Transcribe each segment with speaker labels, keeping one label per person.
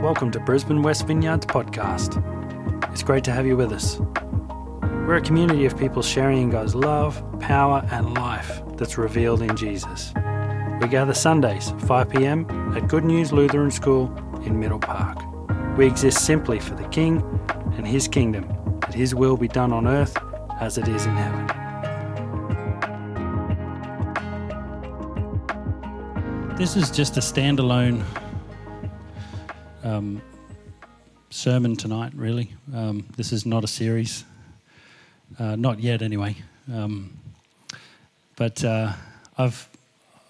Speaker 1: Welcome to Brisbane West Vineyards podcast. It's great to have you with us. We're a community of people sharing in God's love, power, and life that's revealed in Jesus. We gather Sundays, 5 pm, at Good News Lutheran School in Middle Park. We exist simply for the King and His kingdom, that His will be done on earth as it is in heaven. This is just a standalone um, sermon tonight, really. Um, this is not a series, uh, not yet, anyway. Um, but uh, I've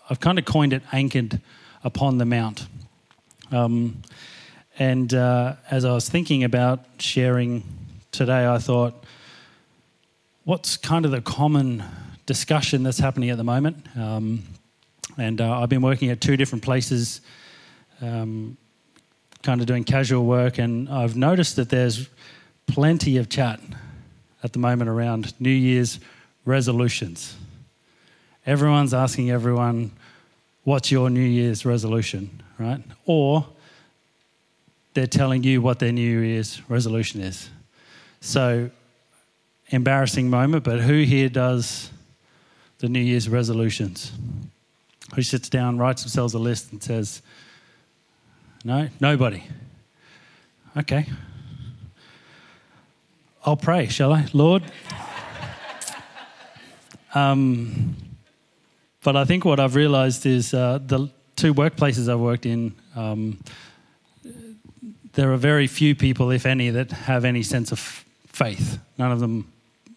Speaker 1: I've kind of coined it "anchored upon the mount." Um, and uh, as I was thinking about sharing today, I thought, what's kind of the common discussion that's happening at the moment? Um, and uh, I've been working at two different places um, kind of doing casual work, and I've noticed that there's plenty of chat at the moment around New Year's resolutions. Everyone's asking everyone, What's your New Year's resolution, right? Or they're telling you what their New Year's resolution is. So, embarrassing moment, but who here does the New Year's resolutions? Who sits down, writes themselves a list, and says, no? Nobody. Okay. I'll pray, shall I? Lord. um, but I think what I've realized is uh, the two workplaces I've worked in, um, there are very few people, if any, that have any sense of faith. None of them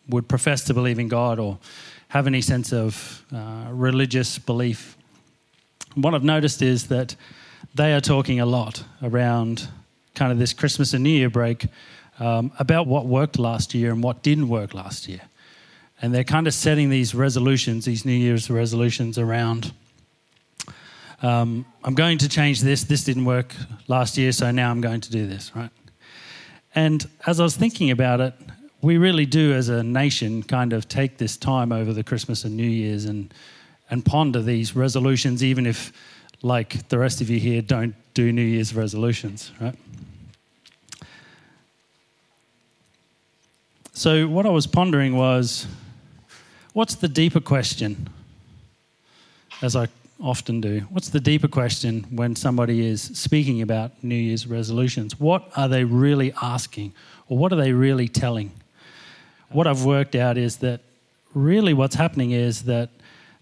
Speaker 1: would profess to believe in God or have any sense of uh, religious belief. What I've noticed is that they are talking a lot around kind of this Christmas and New Year break um, about what worked last year and what didn't work last year. And they're kind of setting these resolutions, these New Year's resolutions around. Um, I'm going to change this. This didn't work last year, so now I'm going to do this, right? And as I was thinking about it, we really do, as a nation, kind of take this time over the Christmas and New Year's and and ponder these resolutions, even if like the rest of you here, don't do New Year's resolutions, right? So, what I was pondering was what's the deeper question, as I often do? What's the deeper question when somebody is speaking about New Year's resolutions? What are they really asking, or what are they really telling? What I've worked out is that really what's happening is that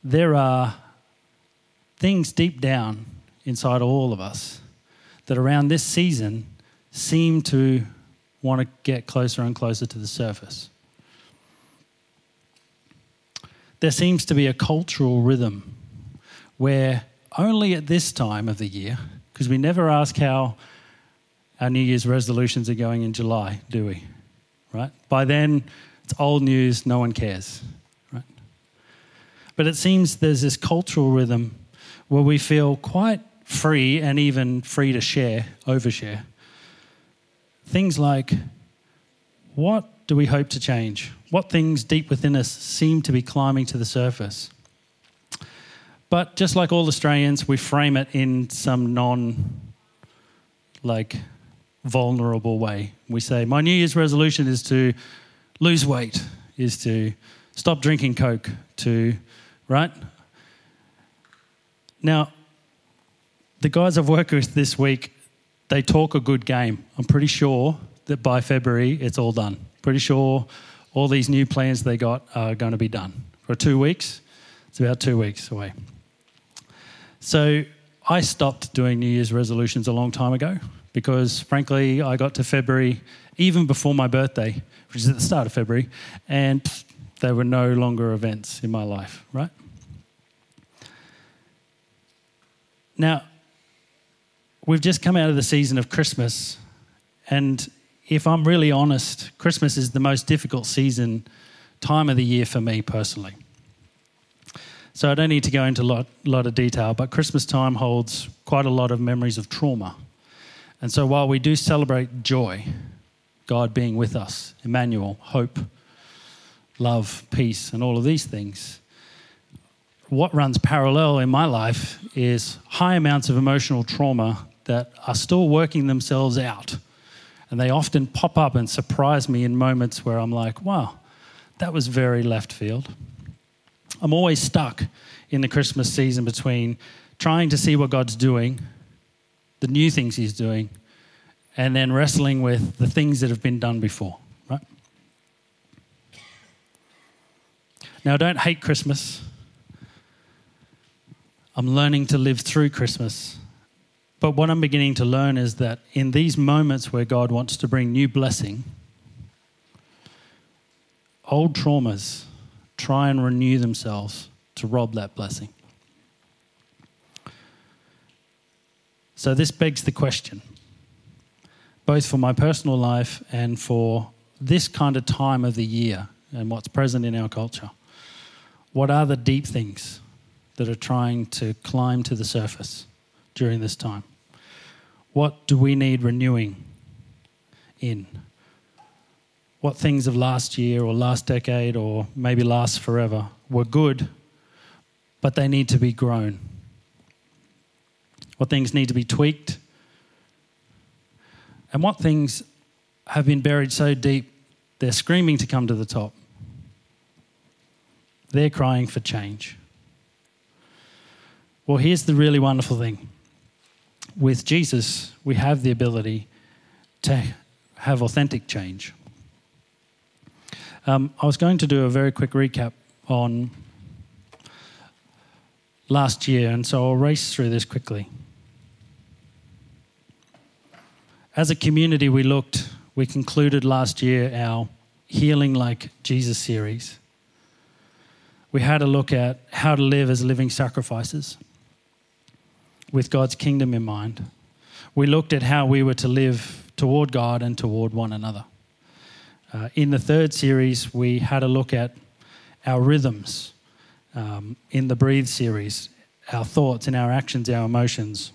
Speaker 1: there are things deep down inside all of us that around this season seem to want to get closer and closer to the surface. There seems to be a cultural rhythm where only at this time of the year, because we never ask how our New Year's resolutions are going in July, do we? Right? By then, it's old news, no one cares. Right? But it seems there's this cultural rhythm where we feel quite free and even free to share, overshare. Things like what do we hope to change? What things deep within us seem to be climbing to the surface? But just like all Australians, we frame it in some non like vulnerable way. We say, My New Year's resolution is to lose weight, is to stop drinking Coke, to right? Now, the guys I've worked with this week, they talk a good game. I'm pretty sure that by February it's all done. Pretty sure all these new plans they got are going to be done. For two weeks, it's about two weeks away. So I stopped doing New Year's resolutions a long time ago because, frankly, I got to February even before my birthday, which is at the start of February, and there were no longer events in my life, right? Now, we've just come out of the season of Christmas, and if I'm really honest, Christmas is the most difficult season, time of the year for me personally. So I don't need to go into a lot, lot of detail, but Christmas time holds quite a lot of memories of trauma. And so while we do celebrate joy, God being with us, Emmanuel, hope, love, peace, and all of these things, what runs parallel in my life is high amounts of emotional trauma that are still working themselves out. And they often pop up and surprise me in moments where I'm like, wow, that was very left field. I'm always stuck in the Christmas season between trying to see what God's doing, the new things He's doing, and then wrestling with the things that have been done before, right? Now, I don't hate Christmas. I'm learning to live through Christmas. But what I'm beginning to learn is that in these moments where God wants to bring new blessing, old traumas try and renew themselves to rob that blessing. So, this begs the question, both for my personal life and for this kind of time of the year and what's present in our culture. What are the deep things that are trying to climb to the surface during this time? What do we need renewing in? What things of last year or last decade or maybe last forever were good, but they need to be grown? What things need to be tweaked? And what things have been buried so deep they're screaming to come to the top? They're crying for change. Well, here's the really wonderful thing with Jesus, we have the ability to have authentic change. Um, I was going to do a very quick recap on last year, and so I'll race through this quickly. As a community, we looked, we concluded last year our Healing Like Jesus series. We had a look at how to live as living sacrifices with God's kingdom in mind. We looked at how we were to live toward God and toward one another. Uh, in the third series, we had a look at our rhythms. Um, in the Breathe series, our thoughts and our actions, our emotions.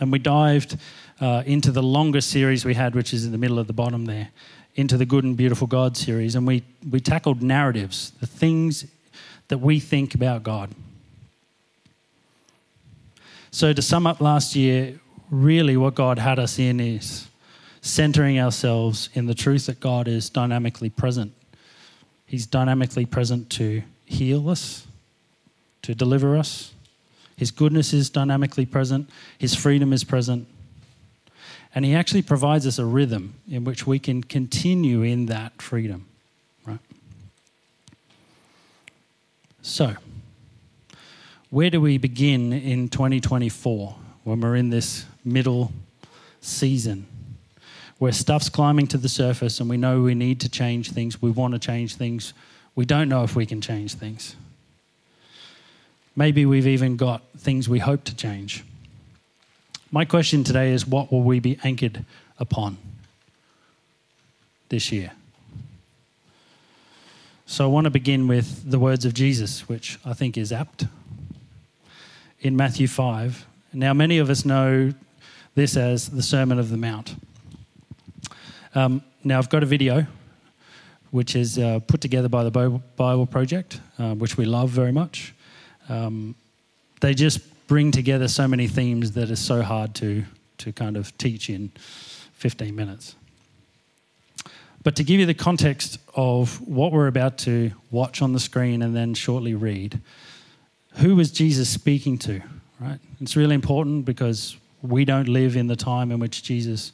Speaker 1: And we dived uh, into the longest series we had, which is in the middle of the bottom there, into the Good and Beautiful God series. And we, we tackled narratives, the things that we think about God. So, to sum up last year, really what God had us in is centering ourselves in the truth that God is dynamically present. He's dynamically present to heal us, to deliver us. His goodness is dynamically present, His freedom is present. And He actually provides us a rhythm in which we can continue in that freedom, right? So, where do we begin in 2024 when we're in this middle season where stuff's climbing to the surface and we know we need to change things, we want to change things, we don't know if we can change things? Maybe we've even got things we hope to change. My question today is what will we be anchored upon this year? So I want to begin with the words of Jesus, which I think is apt in Matthew 5. Now, many of us know this as the Sermon of the Mount. Um, now, I've got a video which is uh, put together by the Bible Project, uh, which we love very much. Um, they just bring together so many themes that are so hard to, to kind of teach in 15 minutes. But to give you the context of what we're about to watch on the screen and then shortly read, who was Jesus speaking to, right? It's really important because we don't live in the time in which Jesus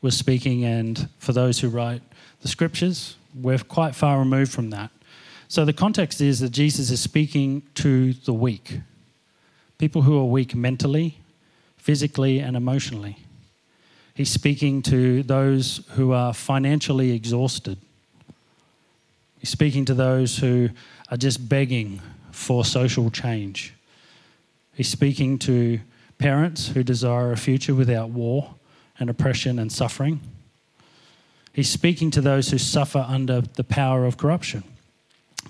Speaker 1: was speaking, and for those who write the scriptures, we're quite far removed from that. So the context is that Jesus is speaking to the weak, people who are weak mentally, physically, and emotionally. He's speaking to those who are financially exhausted. He's speaking to those who are just begging for social change. He's speaking to parents who desire a future without war and oppression and suffering. He's speaking to those who suffer under the power of corruption,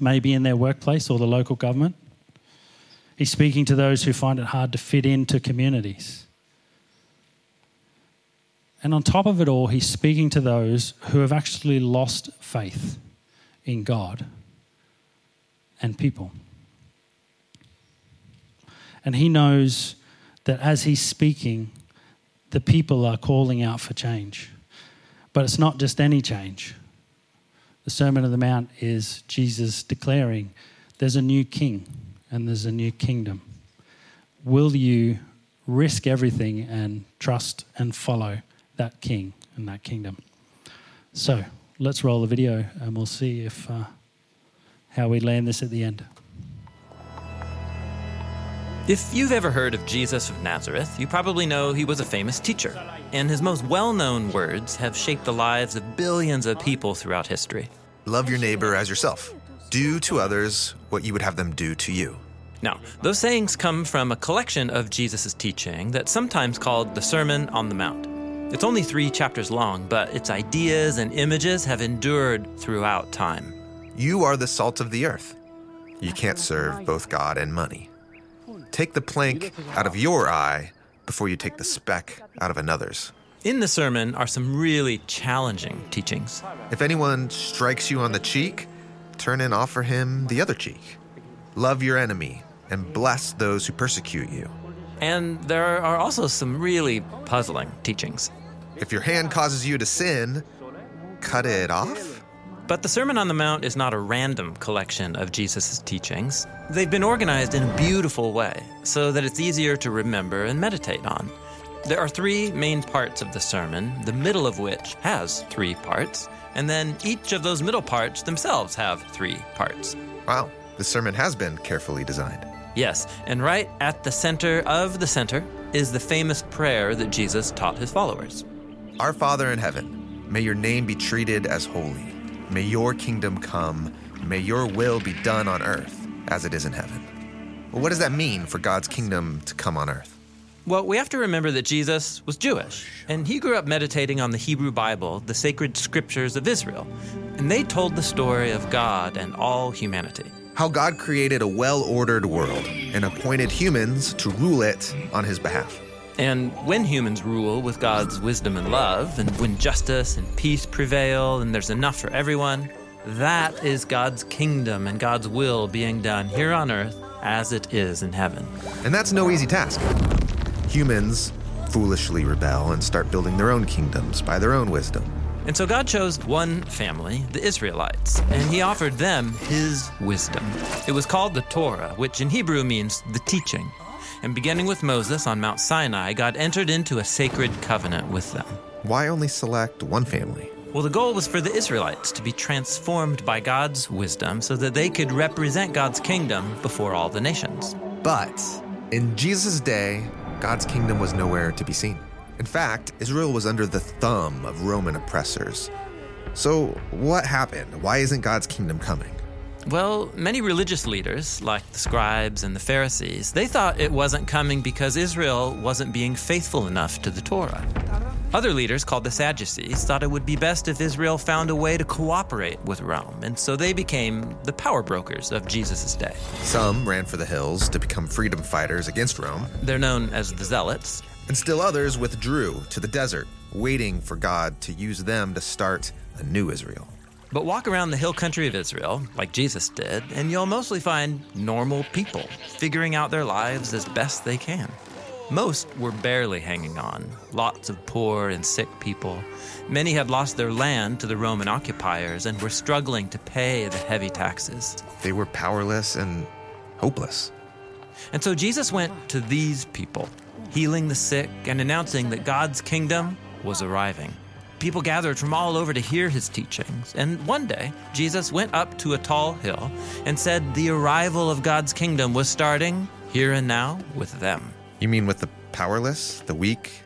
Speaker 1: maybe in their workplace or the local government. He's speaking to those who find it hard to fit into communities. And on top of it all, he's speaking to those who have actually lost faith in God and people. And he knows that as he's speaking, the people are calling out for change. But it's not just any change. The Sermon on the Mount is Jesus declaring there's a new king and there's a new kingdom. Will you risk everything and trust and follow that king and that kingdom? So let's roll the video and we'll see if uh, how we land this at the end.
Speaker 2: If you've ever heard of Jesus of Nazareth, you probably know he was a famous teacher, and his most well known words have shaped the lives of billions of people throughout history.
Speaker 3: Love your neighbor as yourself. Do to others what you would have them do to you.
Speaker 2: Now, those sayings come from a collection of Jesus' teaching that's sometimes called the Sermon on the Mount. It's only three chapters long, but its ideas and images have endured throughout time.
Speaker 3: You are the salt of the earth. You can't serve both God and money. Take the plank out of your eye before you take the speck out of another's.
Speaker 2: In the sermon are some really challenging teachings.
Speaker 3: If anyone strikes you on the cheek, turn and offer him the other cheek. Love your enemy and bless those who persecute you.
Speaker 2: And there are also some really puzzling teachings.
Speaker 3: If your hand causes you to sin, cut it off?
Speaker 2: But the Sermon on the Mount is not a random collection of Jesus' teachings. They've been organized in a beautiful way so that it's easier to remember and meditate on. There are three main parts of the sermon, the middle of which has three parts, and then each of those middle parts themselves have three parts.
Speaker 3: Wow, the sermon has been carefully designed.
Speaker 2: Yes, and right at the center of the center is the famous prayer that Jesus taught his followers
Speaker 3: Our Father in heaven, may your name be treated as holy. May your kingdom come. May your will be done on earth as it is in heaven. Well, what does that mean for God's kingdom to come on earth?
Speaker 2: Well, we have to remember that Jesus was Jewish, and he grew up meditating on the Hebrew Bible, the sacred scriptures of Israel, and they told the story of God and all humanity.
Speaker 3: How God created a well ordered world and appointed humans to rule it on his behalf.
Speaker 2: And when humans rule with God's wisdom and love, and when justice and peace prevail, and there's enough for everyone, that is God's kingdom and God's will being done here on earth as it is in heaven.
Speaker 3: And that's no easy task. Humans foolishly rebel and start building their own kingdoms by their own wisdom.
Speaker 2: And so God chose one family, the Israelites, and he offered them his wisdom. It was called the Torah, which in Hebrew means the teaching. And beginning with Moses on Mount Sinai, God entered into a sacred covenant with them.
Speaker 3: Why only select one family?
Speaker 2: Well, the goal was for the Israelites to be transformed by God's wisdom so that they could represent God's kingdom before all the nations.
Speaker 3: But in Jesus' day, God's kingdom was nowhere to be seen. In fact, Israel was under the thumb of Roman oppressors. So, what happened? Why isn't God's kingdom coming?
Speaker 2: Well, many religious leaders, like the scribes and the Pharisees, they thought it wasn't coming because Israel wasn't being faithful enough to the Torah. Other leaders, called the Sadducees, thought it would be best if Israel found a way to cooperate with Rome, and so they became the power brokers of Jesus' day.
Speaker 3: Some ran for the hills to become freedom fighters against Rome,
Speaker 2: They're known as the Zealots.
Speaker 3: and still others withdrew to the desert, waiting for God to use them to start a new Israel.
Speaker 2: But walk around the hill country of Israel, like Jesus did, and you'll mostly find normal people figuring out their lives as best they can. Most were barely hanging on, lots of poor and sick people. Many had lost their land to the Roman occupiers and were struggling to pay the heavy taxes.
Speaker 3: They were powerless and hopeless.
Speaker 2: And so Jesus went to these people, healing the sick and announcing that God's kingdom was arriving. People gathered from all over to hear his teachings. And one day, Jesus went up to a tall hill and said the arrival of God's kingdom was starting here and now with them.
Speaker 3: You mean with the powerless, the weak,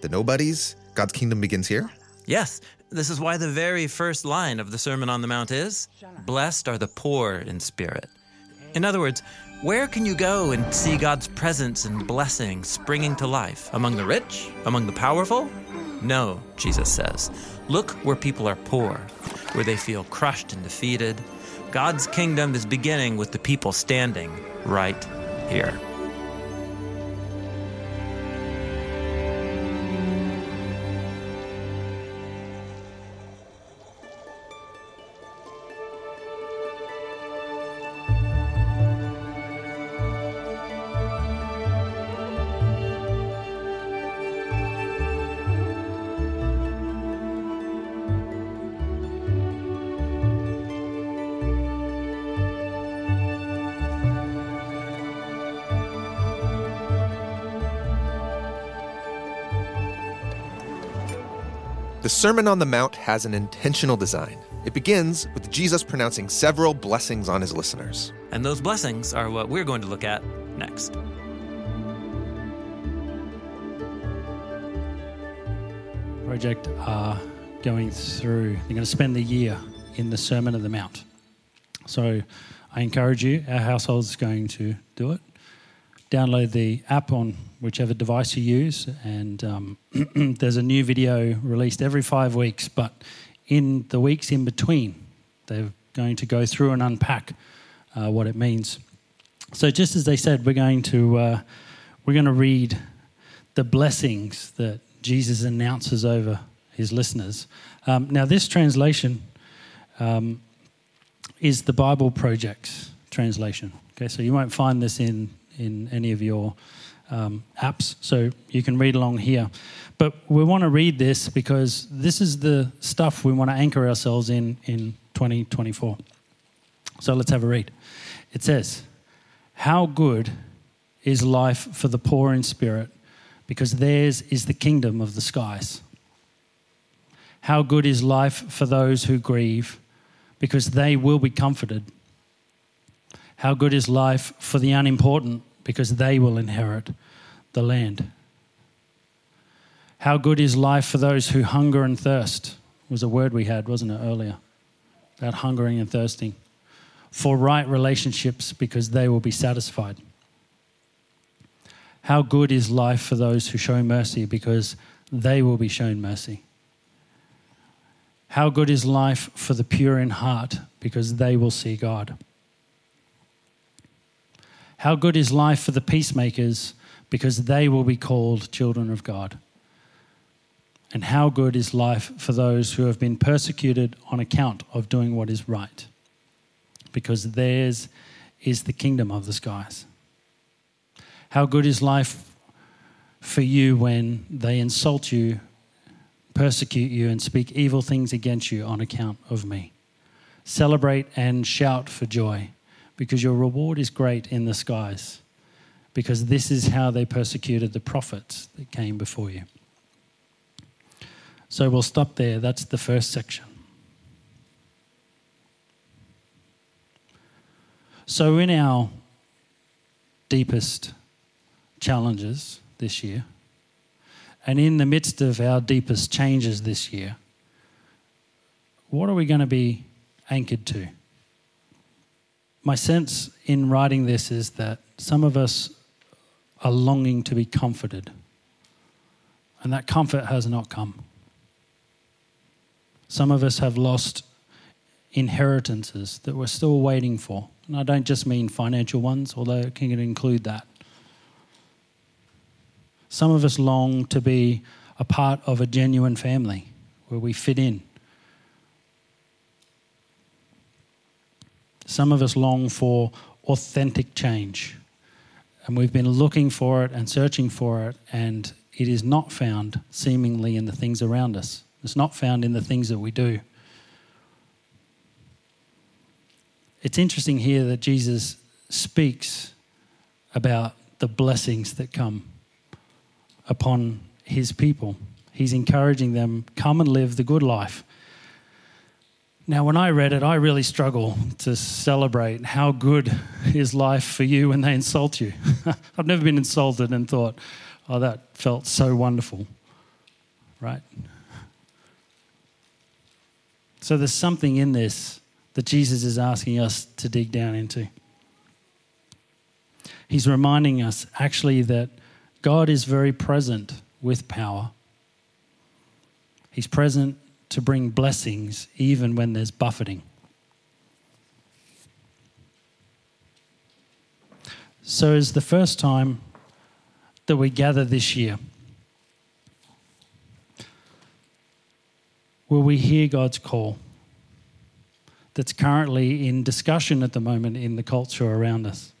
Speaker 3: the nobodies? God's kingdom begins here?
Speaker 2: Yes, this is why the very first line of the Sermon on the Mount is Blessed are the poor in spirit. In other words, where can you go and see God's presence and blessing springing to life? Among the rich? Among the powerful? No, Jesus says. Look where people are poor, where they feel crushed and defeated. God's kingdom is beginning with the people standing right here.
Speaker 3: Sermon on the Mount has an intentional design. It begins with Jesus pronouncing several blessings on his listeners.
Speaker 2: And those blessings are what we're going to look at next.
Speaker 1: Project are going through, they're going to spend the year in the Sermon on the Mount. So I encourage you, our household is going to do it. Download the app on whichever device you use, and um, there's a new video released every five weeks. But in the weeks in between, they're going to go through and unpack uh, what it means. So, just as they said, we're going to uh, we're going to read the blessings that Jesus announces over his listeners. Um, now, this translation um, is the Bible Project's translation. Okay, so you won't find this in in any of your um, apps, so you can read along here. But we want to read this because this is the stuff we want to anchor ourselves in in 2024. So let's have a read. It says, How good is life for the poor in spirit, because theirs is the kingdom of the skies. How good is life for those who grieve, because they will be comforted. How good is life for the unimportant, because they will inherit the land. How good is life for those who hunger and thirst? Was a word we had, wasn't it, earlier? About hungering and thirsting. For right relationships, because they will be satisfied. How good is life for those who show mercy, because they will be shown mercy. How good is life for the pure in heart, because they will see God. How good is life for the peacemakers, because they will be called children of God. And how good is life for those who have been persecuted on account of doing what is right, because theirs is the kingdom of the skies. How good is life for you when they insult you, persecute you, and speak evil things against you on account of me? Celebrate and shout for joy, because your reward is great in the skies, because this is how they persecuted the prophets that came before you. So we'll stop there. That's the first section. So, in our deepest challenges this year, and in the midst of our deepest changes this year, what are we going to be anchored to? My sense in writing this is that some of us are longing to be comforted, and that comfort has not come. Some of us have lost inheritances that we're still waiting for. And I don't just mean financial ones, although it can include that. Some of us long to be a part of a genuine family where we fit in. Some of us long for authentic change. And we've been looking for it and searching for it, and it is not found seemingly in the things around us. It's not found in the things that we do. It's interesting here that Jesus speaks about the blessings that come upon his people. He's encouraging them, come and live the good life. Now, when I read it, I really struggle to celebrate how good is life for you when they insult you. I've never been insulted and thought, oh, that felt so wonderful, right? So there's something in this that Jesus is asking us to dig down into. He's reminding us actually that God is very present with power. He's present to bring blessings even when there's buffeting. So, it's the first time that we gather this year. Will we hear God's call that's currently in discussion at the moment in the culture around us?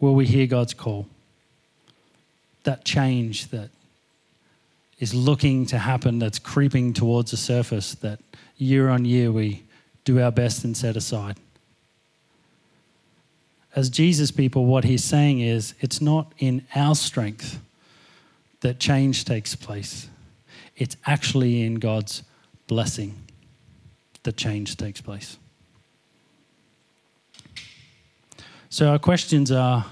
Speaker 1: Will we hear God's call? That change that is looking to happen, that's creeping towards the surface, that year on year we do our best and set aside. As Jesus people, what he's saying is it's not in our strength that change takes place. It's actually in God's blessing that change takes place. So, our questions are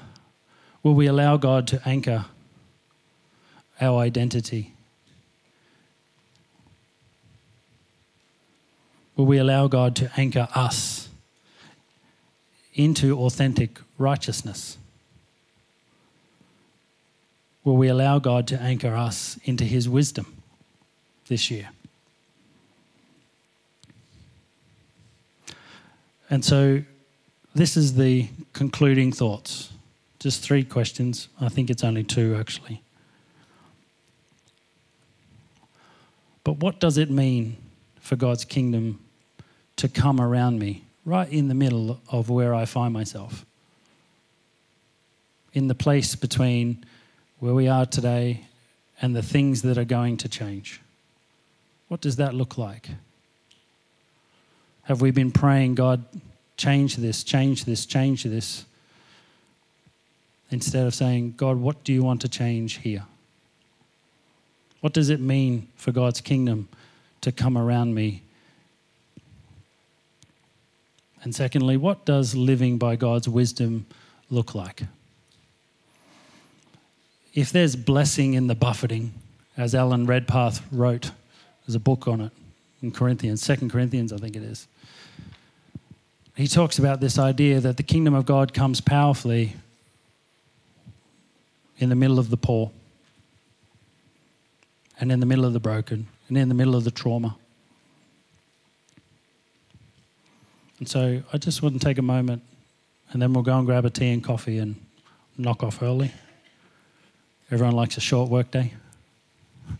Speaker 1: Will we allow God to anchor our identity? Will we allow God to anchor us into authentic righteousness? Will we allow God to anchor us into His wisdom this year? And so, this is the concluding thoughts. Just three questions. I think it's only two, actually. But what does it mean for God's kingdom to come around me, right in the middle of where I find myself? In the place between where we are today and the things that are going to change. What does that look like? Have we been praying, God, change this, change this, change this? instead of saying, God, what do you want to change here? What does it mean for God's kingdom to come around me? And secondly, what does living by God's wisdom look like? If there's blessing in the buffeting, as Alan Redpath wrote, there's a book on it in Corinthians, Second Corinthians, I think it is. He talks about this idea that the kingdom of God comes powerfully in the middle of the poor, and in the middle of the broken, and in the middle of the trauma. And so I just to take a moment, and then we'll go and grab a tea and coffee and knock off early. Everyone likes a short work day.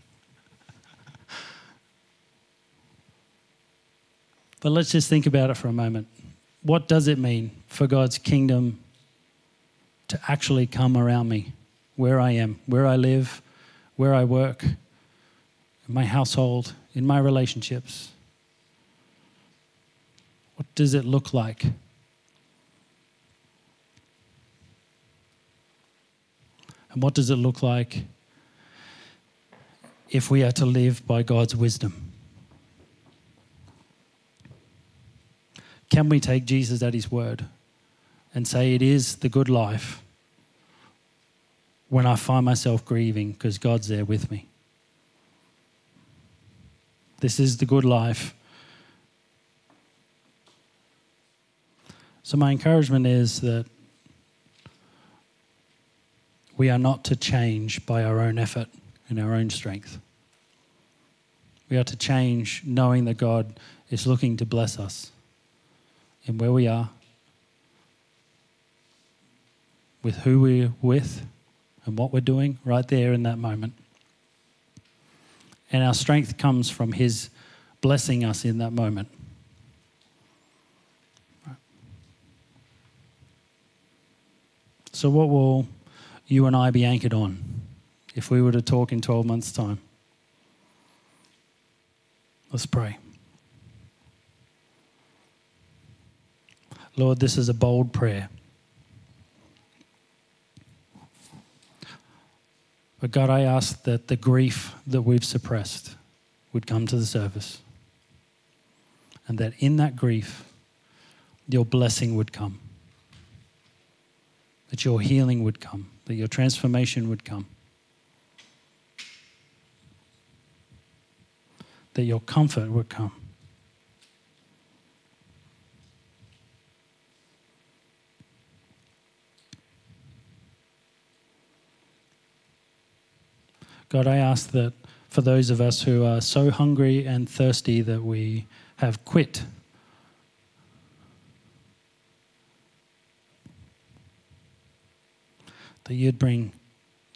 Speaker 1: But let's just think about it for a moment. What does it mean for God's kingdom to actually come around me? where I am, where I live, where I work, in my household, in my relationships. What does it look like? And what does it look like if we are to live by God's wisdom? Can we take Jesus at his word and say it is the good life? when I find myself grieving because God's there with me. This is the good life. So, my encouragement is that we are not to change by our own effort and our own strength. We are to change knowing that God is looking to bless us in where we are, with who we're with and what we're doing right there in that moment. And our strength comes from His blessing us in that moment. So, what will you and I be anchored on if we were to talk in 12 months' time? Let's pray. Lord, this is a bold prayer. But God, I ask that the grief that we've suppressed would come to the surface. And that in that grief, your blessing would come. That your healing would come. That your transformation would come. That your comfort would come. God, I ask that for those of us who are so hungry and thirsty that we have quit that you'd bring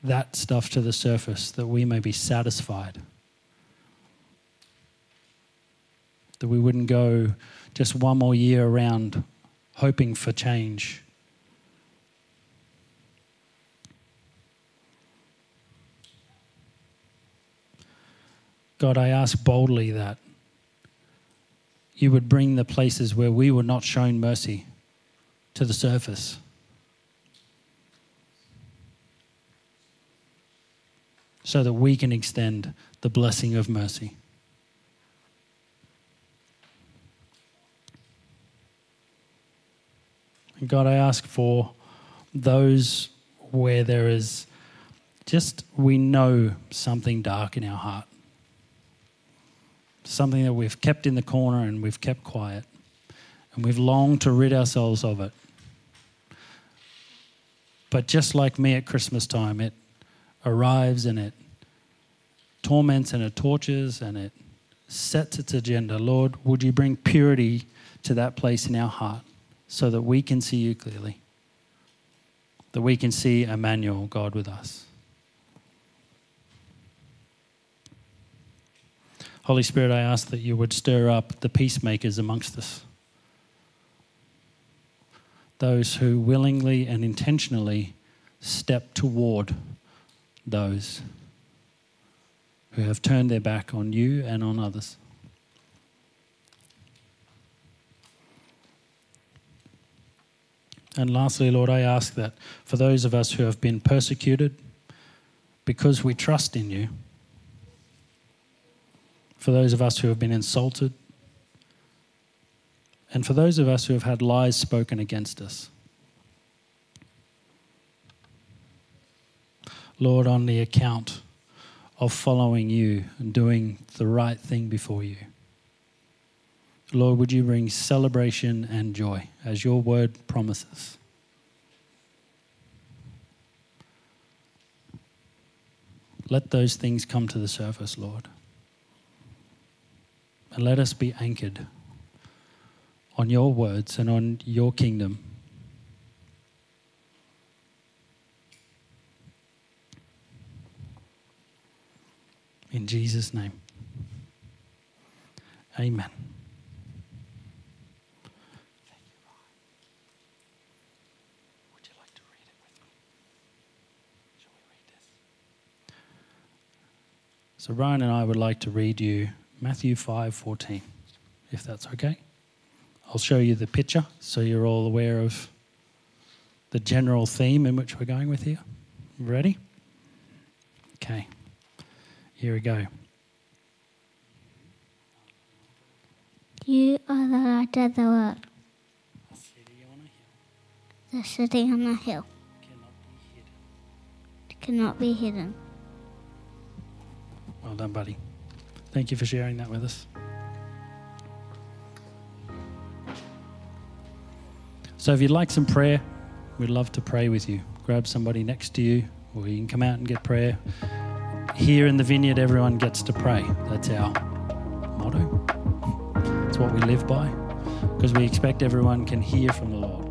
Speaker 1: that stuff to the surface that we may be satisfied. That we wouldn't go just one more year around hoping for change. God, I ask boldly that you would bring the places where we were not shown mercy to the surface. So that we can extend the blessing of mercy. God, I ask for those where there is just, we know something dark in our heart, something that we've kept in the corner and we've kept quiet, and we've longed to rid ourselves of it. But just like me at Christmas time, it arrives and it torments and it tortures and it sets its agenda. Lord, would you bring purity to that place in our heart so that we can see you clearly? That we can see Emmanuel, God with us. Holy Spirit, I ask that you would stir up the peacemakers amongst us. Those who willingly and intentionally step toward those who have turned their back on you and on others. And lastly, Lord, I ask that for those of us who have been persecuted because we trust in you, for those of us who have been insulted, and for those of us who have had lies spoken against us. Lord, on the account of following you and doing the right thing before you. Lord, would you bring celebration and joy as your word promises? Let those things come to the surface, Lord. And let us be anchored on your words and on your kingdom. In Jesus' name. Amen. So Ryan and I would like to read you Matthew 5:14, if that's okay. I'll show you the picture so you're all aware of the general theme in which we're going with here. Ready? Okay. Here we go.
Speaker 4: You are the light of the world, the city on a hill it cannot be hidden.
Speaker 1: Well done, buddy. Thank you for sharing that with us. So, if you'd like some prayer, we'd love to pray with you. Grab somebody next to you, or you can come out and get prayer. Here in the vineyard, everyone gets to pray. That's our motto. It's what we live by, because we expect everyone can hear from the Lord.